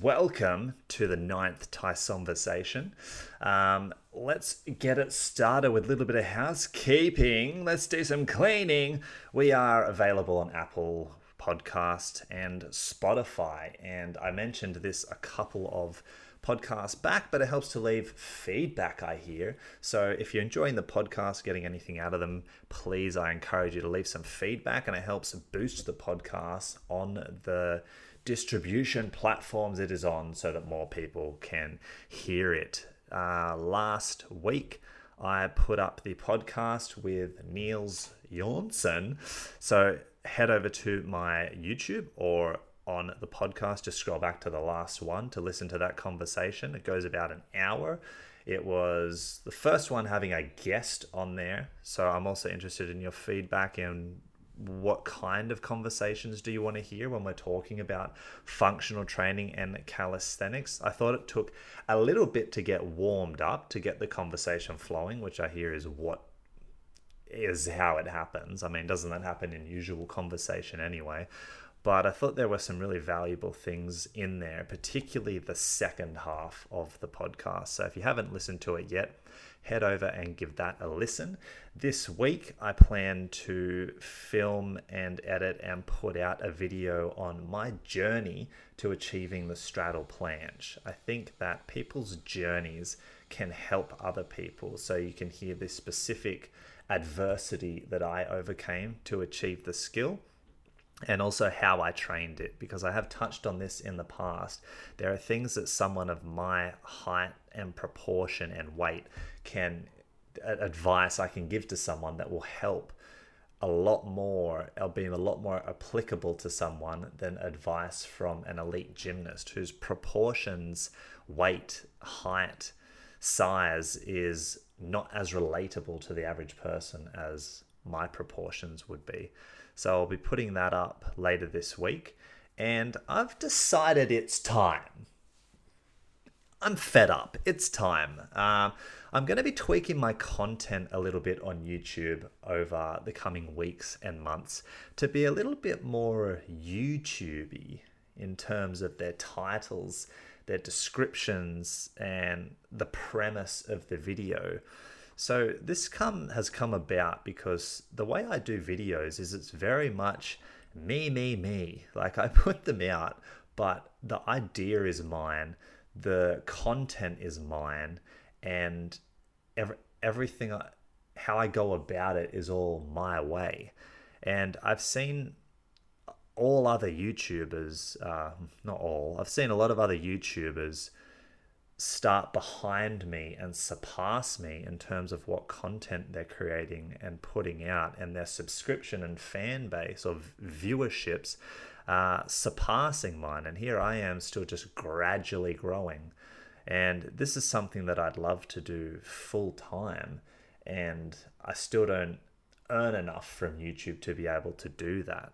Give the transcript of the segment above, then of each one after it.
Welcome to the ninth Thai conversation. Um, let's get it started with a little bit of housekeeping. Let's do some cleaning. We are available on Apple Podcast and Spotify, and I mentioned this a couple of podcasts back, but it helps to leave feedback. I hear so. If you're enjoying the podcast, getting anything out of them, please, I encourage you to leave some feedback, and it helps boost the podcast on the distribution platforms it is on so that more people can hear it. Uh, last week, I put up the podcast with Niels Jornsen. So head over to my YouTube or on the podcast, just scroll back to the last one to listen to that conversation. It goes about an hour. It was the first one having a guest on there. So I'm also interested in your feedback and what kind of conversations do you want to hear when we're talking about functional training and calisthenics? I thought it took a little bit to get warmed up to get the conversation flowing, which I hear is what is how it happens. I mean, doesn't that happen in usual conversation anyway? But I thought there were some really valuable things in there, particularly the second half of the podcast. So if you haven't listened to it yet, head over and give that a listen. This week, I plan to film and edit and put out a video on my journey to achieving the straddle planche. I think that people's journeys can help other people. So you can hear this specific adversity that I overcame to achieve the skill and also how I trained it because I have touched on this in the past. There are things that someone of my height and proportion and weight can advice I can give to someone that will help a lot more or be a lot more applicable to someone than advice from an elite gymnast whose proportions, weight, height, size is not as relatable to the average person as my proportions would be. So I'll be putting that up later this week. And I've decided it's time. I'm fed up. It's time. Uh, I'm going to be tweaking my content a little bit on YouTube over the coming weeks and months to be a little bit more YouTubey in terms of their titles, their descriptions, and the premise of the video. So this come has come about because the way I do videos is it's very much me, me, me. Like I put them out, but the idea is mine, the content is mine, and every, everything, I, how I go about it is all my way. And I've seen all other YouTubers, uh, not all, I've seen a lot of other YouTubers start behind me and surpass me in terms of what content they're creating and putting out and their subscription and fan base of viewerships uh, surpassing mine. And here i am still just gradually growing. And this is something that i'd love to do full time. And i still don't earn enough from youtube to be able to do that.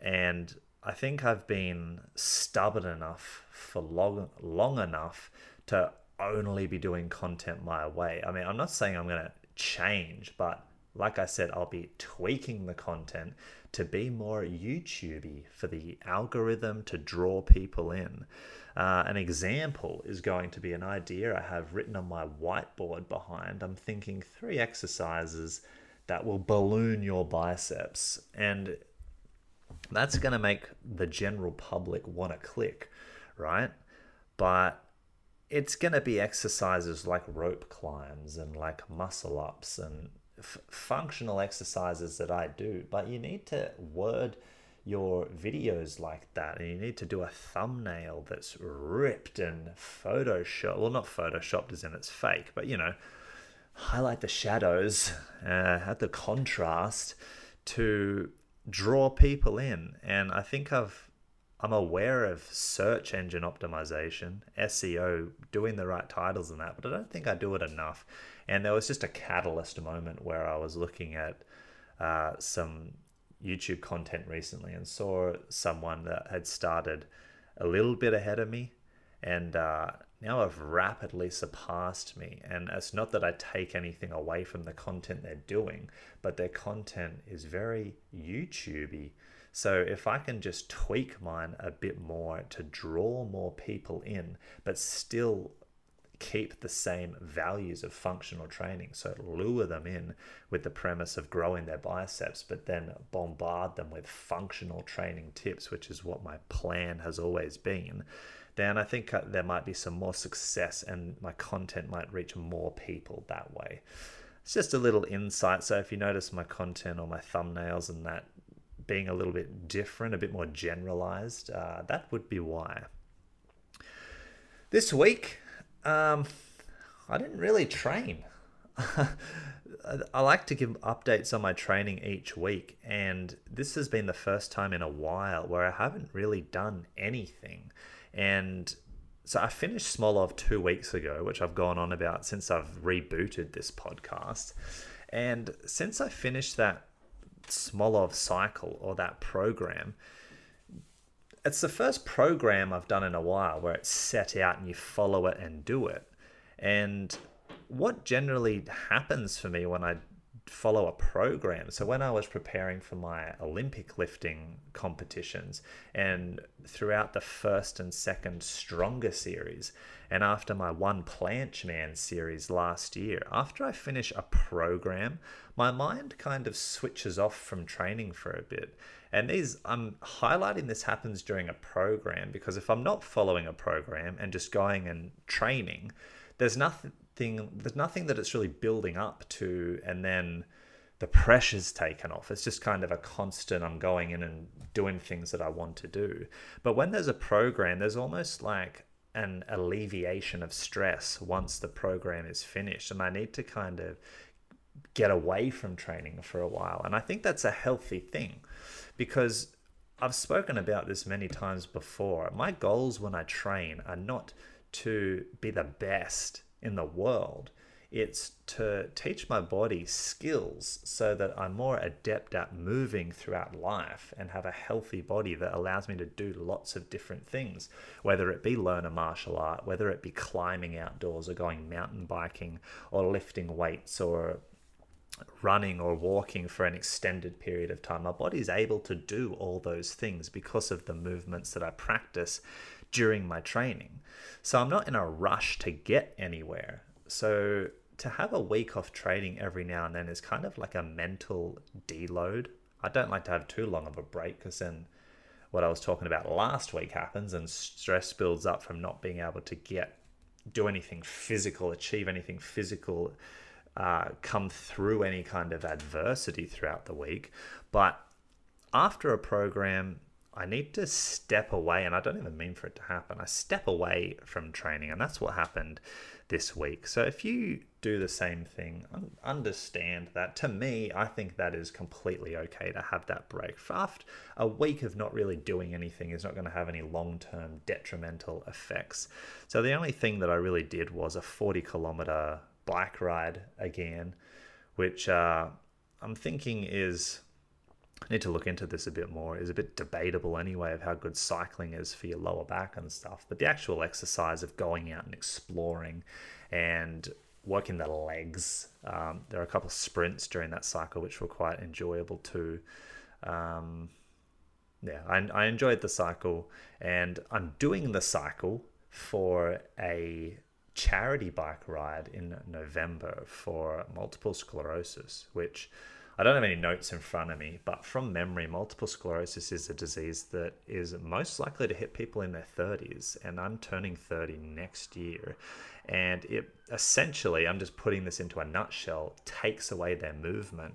And i think i've been stubborn enough for long long enough to only be doing content my way. I mean, I'm not saying I'm going to change, but like I said, I'll be tweaking the content to be more YouTubey for the algorithm to draw people in. Uh, an example is going to be an idea I have written on my whiteboard behind. I'm thinking three exercises that will balloon your biceps, and that's going to make the general public want to click, right? But it's going to be exercises like rope climbs and like muscle ups and functional exercises that I do, but you need to word your videos like that and you need to do a thumbnail that's ripped and photoshopped well not photoshopped as in it's fake but you know highlight the shadows uh, add the contrast to draw people in and i think i've I'm aware of search engine optimization, SEO, doing the right titles and that, but I don't think I do it enough. And there was just a catalyst moment where I was looking at uh, some YouTube content recently and saw someone that had started a little bit ahead of me and uh, now have rapidly surpassed me. And it's not that I take anything away from the content they're doing, but their content is very YouTubey So if I can just tweak mine a bit more to draw more people in, but still keep the same values of functional training. So lure them in with the premise of growing their biceps, but then bombard them with functional training tips, which is what my plan has always been. Then I think uh, there might be some more success and my content might reach more people that way. It's just a little insight. So if you notice my content or my thumbnails and that being a little bit different, a bit more generalized, uh, that would be why. This week, um, I didn't really train. I like to give updates on my training each week, and this has been the first time in a while where I haven't really done anything. And so I finished Smolov two weeks ago, which I've gone on about since I've rebooted this podcast. And since I finished that Smolov cycle or that program, it's the first program I've done in a while where it's set out and you follow it and do it. And what generally happens for me when I follow a program. So when I was preparing for my Olympic lifting competitions and throughout the first and second stronger series and after my one planche man series last year, after I finish a program, my mind kind of switches off from training for a bit. And these I'm highlighting this happens during a program because if I'm not following a program and just going and training, there's nothing thing there's nothing that it's really building up to and then the pressure's taken off. It's just kind of a constant i'm going in and doing things that i want to do. But when there's a program there's almost like an alleviation of stress once the program is finished and i need to kind of get away from training for a while. And i think that's a healthy thing because I've spoken about this many times before. My goals when I train are not to be the best in the world. It's to teach my body skills so that I'm more adept at moving throughout life and have a healthy body that allows me to do lots of different things, whether it be learn a martial art, whether it be climbing outdoors or going mountain biking or lifting weights or running or walking for an extended period of time. My body is able to do all those things because of the movements that I practice during my training. So I'm not in a rush to get anywhere. So to have a week off training every now and then is kind of like a mental deload. I don't like to have too long of a break because then what I was talking about last week happens and stress builds up from not being able to get do anything physical, achieve anything physical, uh, come through any kind of adversity throughout the week. But after a program, I need to step away, and I don't even mean for it to happen. I step away from training, and that's what happened this week. So if you do the same thing, understand that to me, I think that is completely okay to have that break. After a week of not really doing anything is not going to have any long term detrimental effects. So the only thing that I really did was a 40 kilometer bike ride again, which uh, I'm thinking is I need to look into this a bit more. Is a bit debatable anyway of how good cycling is for your lower back and stuff. But the actual exercise of going out and exploring and working the legs. Um, there are a couple of sprints during that cycle which were quite enjoyable too. Um, yeah, I, I enjoyed the cycle, and I'm doing the cycle for a charity bike ride in November for multiple sclerosis, which I don't have any notes in front of me, but from memory, multiple sclerosis is a disease that is most likely to hit people in their 30s, and I'm turning 30 next year. And it essentially, I'm just putting this into a nutshell, takes away their movement.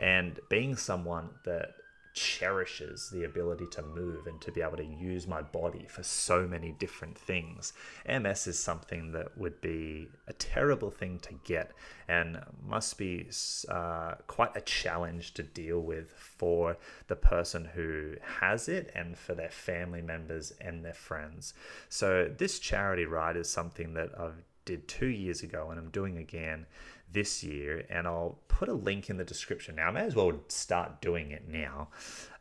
And being someone that cherishes the ability to move and to be able to use my body for so many different things. MS is something that would be a terrible thing to get and must be uh, quite a challenge to deal with for the person who has it and for their family members and their friends. So, this charity ride is something that I've did two years ago and I'm doing again this year, and I'll put a link in the description now. I may as well start doing it now.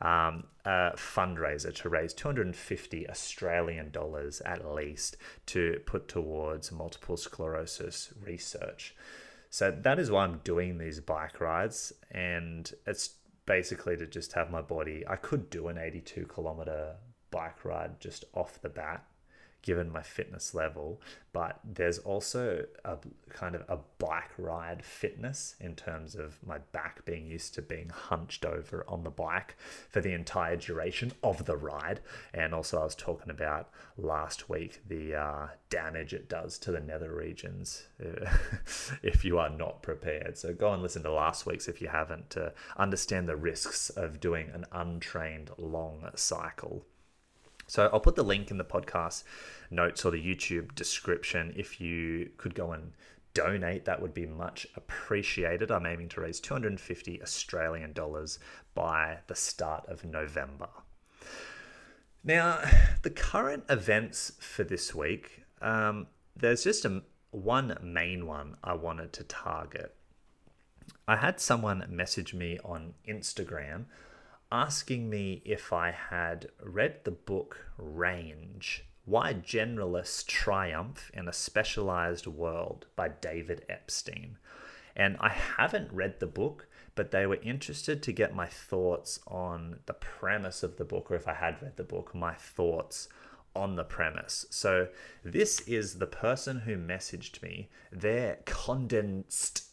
Um, a fundraiser to raise 250 Australian dollars at least to put towards multiple sclerosis research. So that is why I'm doing these bike rides, and it's basically to just have my body. I could do an 82 kilometer bike ride just off the bat, given my fitness level. But there's also a kind of a bike ride fitness in terms of my back being used to being hunched over on the bike for the entire duration of the ride. And also, I was talking about last week the uh, damage it does to the nether regions if you are not prepared. So go and listen to last week's if you haven't to understand the risks of doing an untrained long cycle. So I'll put the link in the podcast notes or the YouTube description. If you could go and donate that would be much appreciated. I'm aiming to raise 250 australian dollars by the start of november. Now the current events for this week um, there's just a, one main one i wanted to target. I had someone message me on instagram asking me if I had read the book Range Why Generalists Triumph in a Specialized World by David Epstein. And I haven't read the book, but they were interested to get my thoughts on the premise of the book, or if I had read the book, my thoughts on the premise. So, this is the person who messaged me, their condensed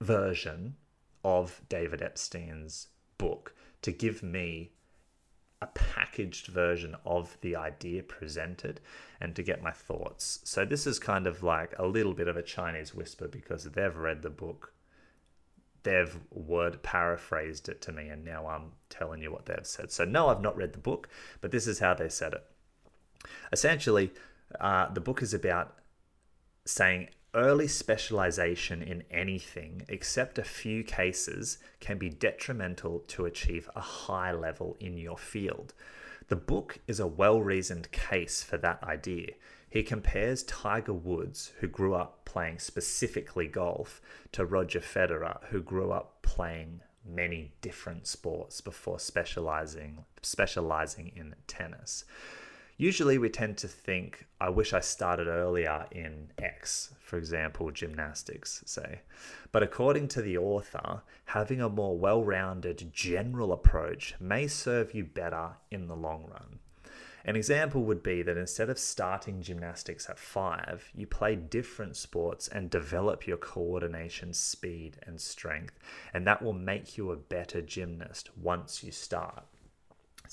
version of David Epstein's book to give me a packaged version of the idea presented and to get my thoughts. So this is kind of like a little bit of a Chinese whisper because they've read the book, they've word paraphrased it to me, and now I'm telling you what they've said. So no, I've not read the book, but this is how they said it. Essentially, uh, the book is about saying early specialization in anything, except a few cases, can be detrimental to achieve a high level in your field. The book is a well reasoned case for that idea. He compares Tiger Woods, who grew up playing specifically golf, to Roger Federer, who grew up playing many different sports before specializing specializing in tennis. Usually, we tend to think, I wish I started earlier in X, for example, gymnastics, say. But according to the author, having a more well rounded general approach may serve you better in the long run. An example would be that instead of starting gymnastics at five, you play different sports and develop your coordination, speed, and strength, and that will make you a better gymnast once you start.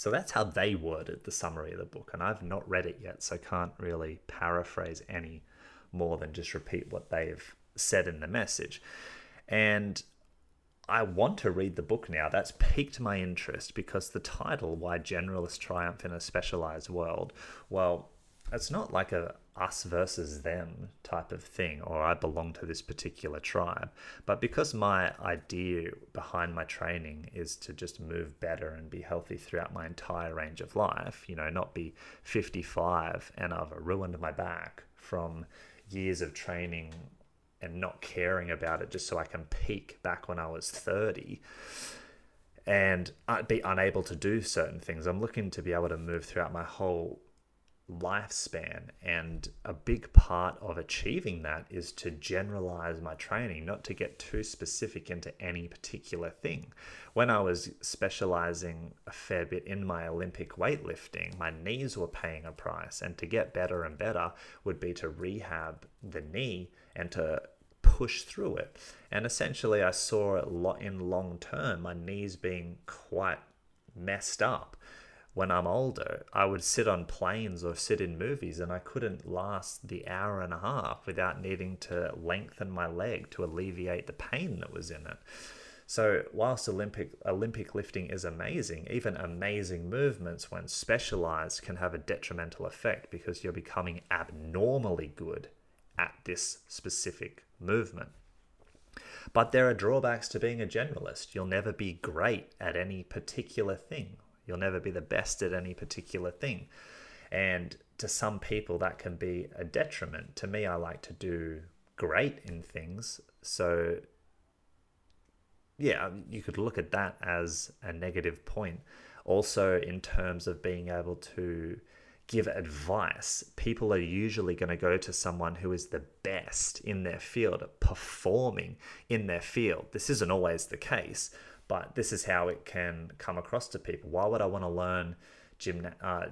So that's how they worded the summary of the book, and I've not read it yet, so can't really paraphrase any more than just repeat what they've said in the message. And I want to read the book now. That's piqued my interest because the title, Why Generalists Triumph in a Specialized World, well, it's not like a us versus them type of thing, or I belong to this particular tribe. But because my idea behind my training is to just move better and be healthy throughout my entire range of life, you know, not be 55 and I've ruined my back from years of training and not caring about it just so I can peak back when I was 30 and I'd be unable to do certain things. I'm looking to be able to move throughout my whole lifespan. And a big part of achieving that is to generalize my training, not to get too specific into any particular thing. When I was specializing a fair bit in my Olympic weightlifting, my knees were paying a price. And to get better and better would be to rehab the knee and to push through it. And essentially, I saw it in long term, my knees being quite messed up when I'm older, I would sit on planes or sit in movies and I couldn't last the hour and a half without needing to lengthen my leg to alleviate the pain that was in it. So, whilst Olympic Olympic lifting is amazing, even amazing movements when specialized can have a detrimental effect because you're becoming abnormally good at this specific movement. But there are drawbacks to being a generalist. You'll never be great at any particular thing You'll never be the best at any particular thing. And to some people, that can be a detriment. To me, I like to do great in things. So, yeah, um, you could look at that as a negative point. Also, in terms of being able to give advice, people are usually going to go to someone who is the best in their field, performing in their field. This isn't always the case, but this is how it can come across to people. Why would I want to learn gymna- uh,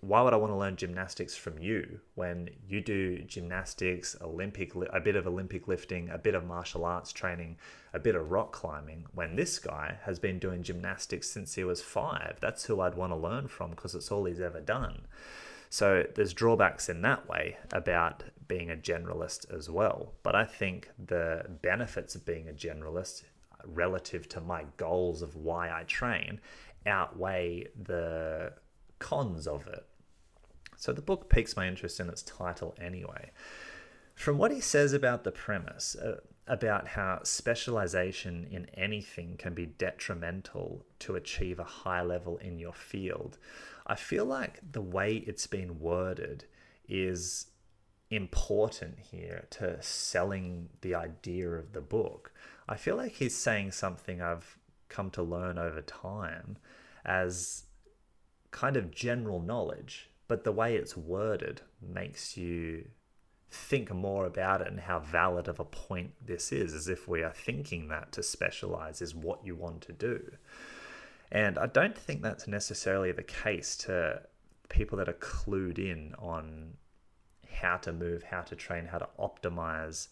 why would I want to learn gymnastics from you when you do gymnastics, Olympic, a bit of Olympic lifting, a bit of martial arts training, a bit of rock climbing? When this guy has been doing gymnastics since he was five, that's who I'd want to learn from because it's all he's ever done. So there's drawbacks in that way about being a generalist as well. But I think the benefits of being a generalist relative to my goals of why I train outweigh the cons of it. So the book piques my interest in its title anyway. From what he says about the premise, uh, about how specialization in anything can be detrimental to achieve a high level in your field, I feel like the way it's been worded is important here to selling the idea of the book. I feel like he's saying something I've come to learn over time as kind of general knowledge, but the way it's worded makes you think more about it and how valid of a point this is, as if we are thinking that to specialize is what you want to do. And I don't think that's necessarily the case to people that are clued in on how to move, how to train, how to optimize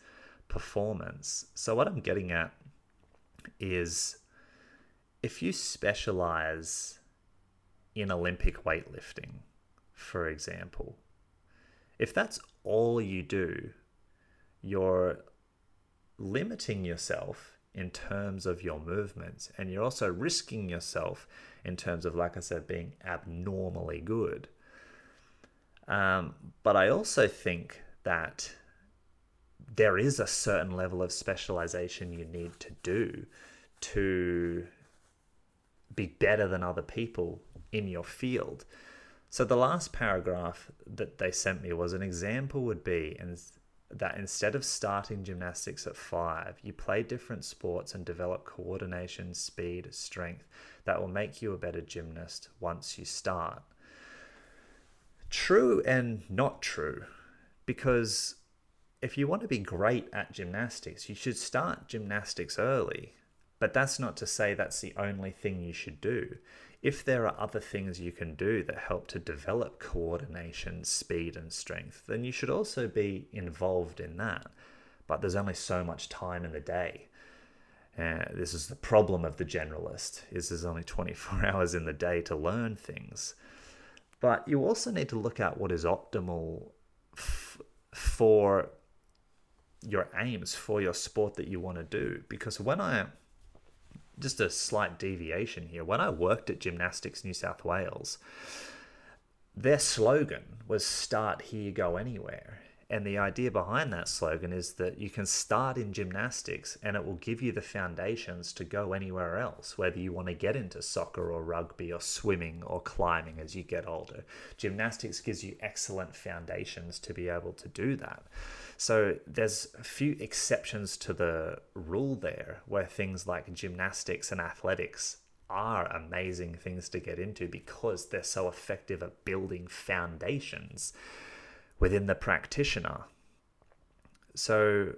performance. So, what I'm getting at is if you specialize in Olympic weightlifting, for example, if that's all you do, you're limiting yourself in terms of your movements and you're also risking yourself in terms of, like I said, being abnormally good. Um, but I also think that there is a certain level of specialization you need to do to be better than other people in your field. So the last paragraph that they sent me was an example would be and that instead of starting gymnastics at 5, you play different sports and develop coordination, speed, strength that will make you a better gymnast once you start. True and not true because if you want to be great at gymnastics, you should start gymnastics early. But that's not to say that's the only thing you should do if there are other things you can do that help to develop coordination, speed, and strength, then you should also be involved in that. But there's only so much time in the day. Uh, this is the problem of the generalist is there's only 24 hours in the day to learn things but you also need to look at what is optimal f- for your aims for your sport that you want to do because when i just a slight deviation here. When I worked at Gymnastics New South Wales, their slogan was start here, go anywhere. And the idea behind that slogan is that you can start in gymnastics and it will give you the foundations to go anywhere else, whether you want to get into soccer or rugby or swimming or climbing as you get older. Gymnastics gives you excellent foundations to be able to do that. So there's a few exceptions to the rule there where things like gymnastics and athletics are amazing things to get into because they're so effective at building foundations within the practitioner. So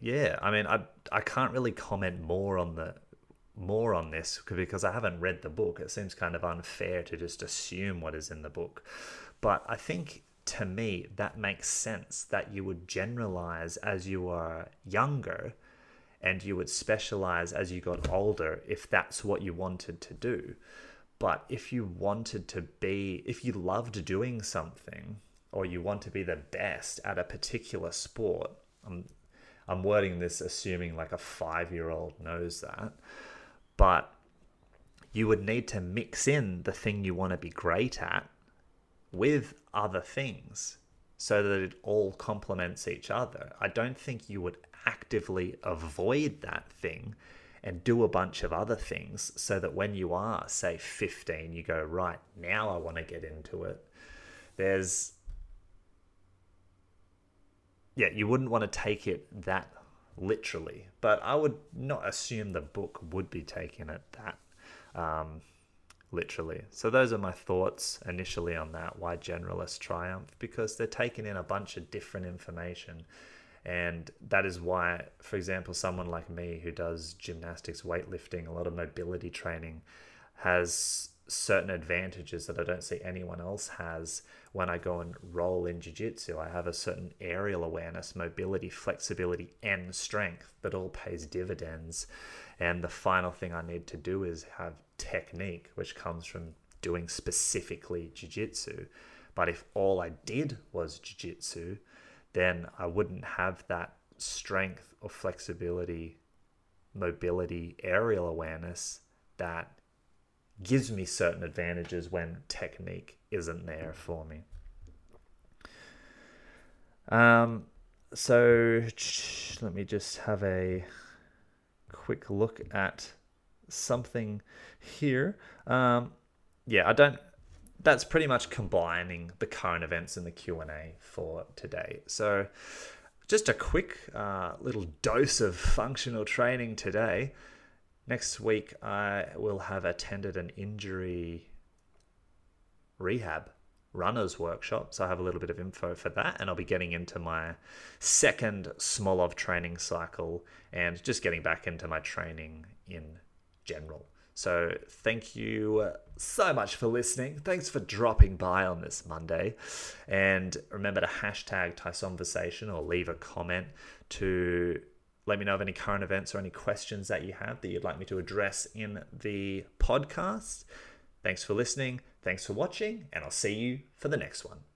yeah, I mean I I can't really comment more on the more on this because I haven't read the book. It seems kind of unfair to just assume what is in the book. But I think to me, that makes sense that you would generalize as you are younger and you would specialize as you got older if that's what you wanted to do. But if you wanted to be, if you loved doing something or you want to be the best at a particular sport, I'm, I'm wording this assuming like a five year old knows that, but you would need to mix in the thing you want to be great at with other things so that it all complements each other. I don't think you would actively avoid that thing and do a bunch of other things so that when you are, say, 15, you go, right, now I want to get into it. There's, yeah, you wouldn't want to take it that literally, but I would not assume the book would be taking it that. Um, literally. So those are my thoughts initially on that. Why generalists triumph? Because they're taking in a bunch of different information And that is why, for example, someone like me who does gymnastics, weightlifting, a lot of mobility training, has certain advantages that I don't see anyone else has when I go and roll in jiu jitsu. I have a certain aerial awareness, mobility, flexibility, and strength that all pays dividends. And the final thing I need to do is have technique, which comes from doing specifically jiu jitsu. But if all I did was jiu jitsu, then I wouldn't have that strength or flexibility, mobility, aerial awareness that gives me certain advantages when technique isn't there for me. Um, so let me just have a quick look at something here. Um, yeah, I don't that's pretty much combining the current events and the Q&A for today. So just a quick uh, little dose of functional training today. Next week, I will have attended an injury rehab runners workshop. So I have a little bit of info for that, and I'll be getting into my second Smolov training cycle and just getting back into my training in general. So thank you so much for listening. Thanks for dropping by on this Monday. And remember to hashtag TaiSonversation or leave a comment to let me know of any current events or any questions that you have that you'd like me to address in the podcast. Thanks for listening. Thanks for watching, and I'll see you for the next one.